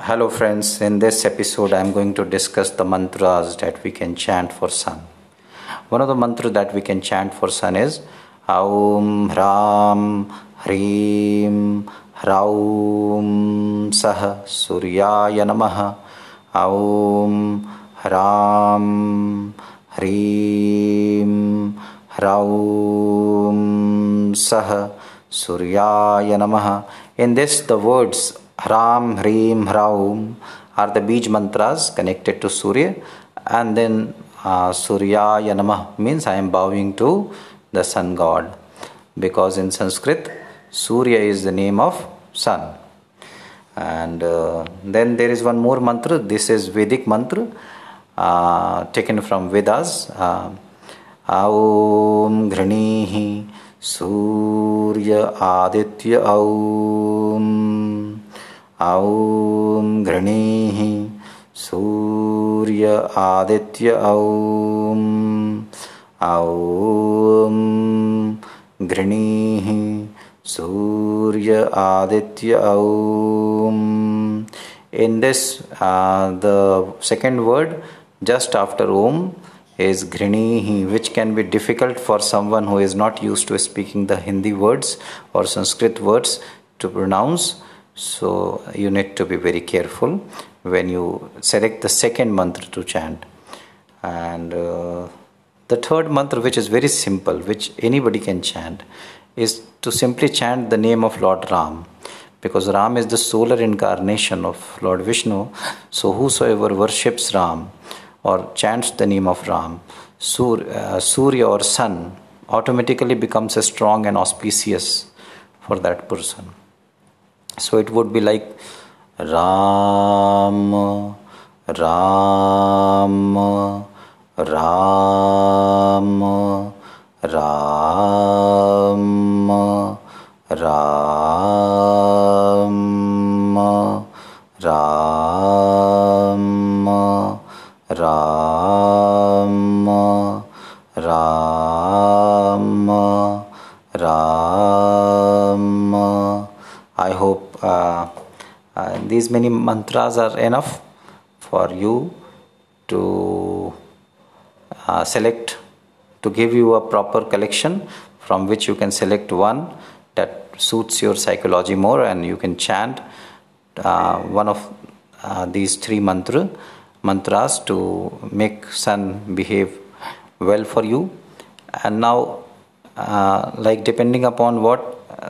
Hello, friends. In this episode, I'm going to discuss the mantras that we can chant for sun. One of the mantras that we can chant for sun is Aum Hram Hrim Hraum Sah Suryaya Namaha Aum Hram Hrim Hraum Sah Suryaya Namaha. In this, the words Hram, Hrim, Hraum are the Bij mantras connected to Surya, and then uh, Suryaya Namah means I am bowing to the sun god because in Sanskrit, Surya is the name of sun. And uh, then there is one more mantra, this is Vedic mantra uh, taken from Vedas. Uh, Aum Ghranihi Surya Aditya Aum Aum Ghranihi Surya Aditya Aum Aum Ghranihi Surya Aditya Aum In this, uh, the second word just after Om is Ghrinihi, which can be difficult for someone who is not used to speaking the Hindi words or Sanskrit words to pronounce. So you need to be very careful when you select the second mantra to chant. And uh, the third mantra, which is very simple, which anybody can chant, is to simply chant the name of Lord Ram. Because Ram is the solar incarnation of Lord Vishnu. So whosoever worships Ram, or chants the name of Ram, Sur, uh, Surya or sun automatically becomes a strong and auspicious for that person. So it would be like Ram, Ram, Ram, Ram, Ram, Ram. Ram, Ram, Ram. These many mantras are enough for you to uh, select, to give you a proper collection from which you can select one that suits your psychology more and you can chant uh, one of uh, these three mantras mantras to make sun behave well for you. And now uh, like depending upon what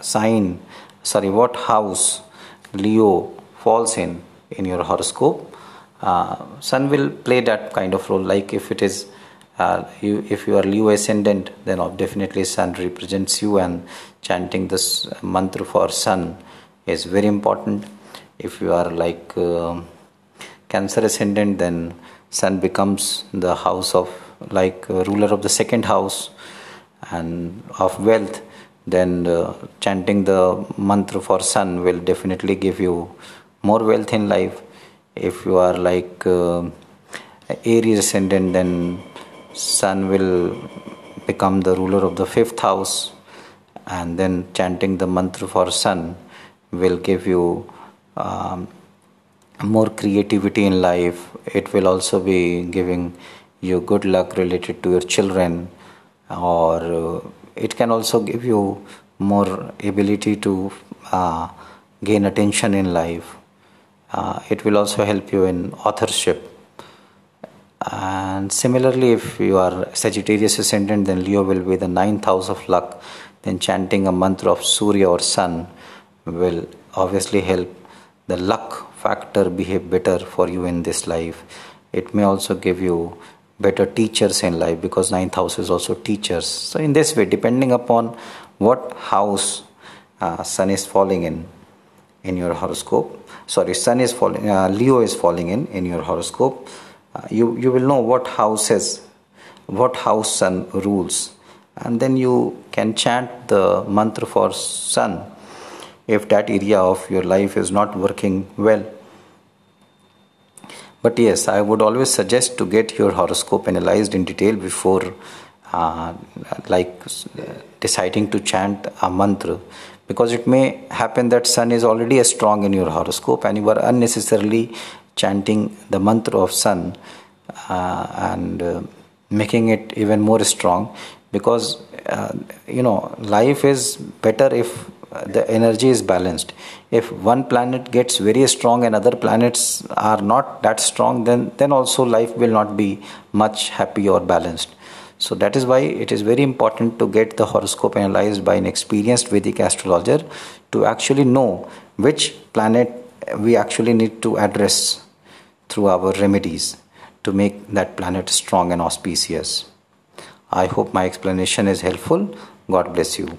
sign sorry what house leo falls in in your horoscope? Uh, sun will play that kind of role. Like if it is uh, you, if you are leo ascendant then definitely sun represents you and chanting this mantra for sun is very important. If you are like uh, Cancer ascendant, then Sun becomes the house of like ruler of the second house and of wealth. Then uh, chanting the mantra for Sun will definitely give you more wealth in life. If you are like uh, Aries ascendant, then Sun will become the ruler of the fifth house, and then chanting the mantra for Sun will give you um, more creativity in life. It will also be giving you good luck related to your children, or uh, it can also give you more ability to uh, gain attention in life. Uh, it will also help you in authorship. And similarly, if you are Sagittarius ascendant, then Leo will be the ninth house of luck. Then chanting a mantra of Surya or Sun will obviously help the luck factor behave better for you in this life. It may also give you better teachers in life because ninth house is also teachers. So in this way, depending upon what house uh, sun is falling in in your horoscope, sorry, sun is falling, uh, Leo is falling in in your horoscope. Uh, you you will know what houses, what house sun rules, and then you can chant the mantra for sun if that area of your life is not working well. But yes, I would always suggest to get your horoscope analyzed in detail before, uh, like deciding to chant a mantra, because it may happen that sun is already strong in your horoscope and you are unnecessarily chanting the mantra of sun uh, and uh, making it even more strong. Because uh, you know life is better if the energy is balanced. If one planet gets very strong and other planets are not that strong then then also life will not be much happy or balanced. So that is why it is very important to get the horoscope analyzed by an experienced vedic astrologer to actually know which planet we actually need to address through our remedies to make that planet strong and auspicious. I hope my explanation is helpful. God bless you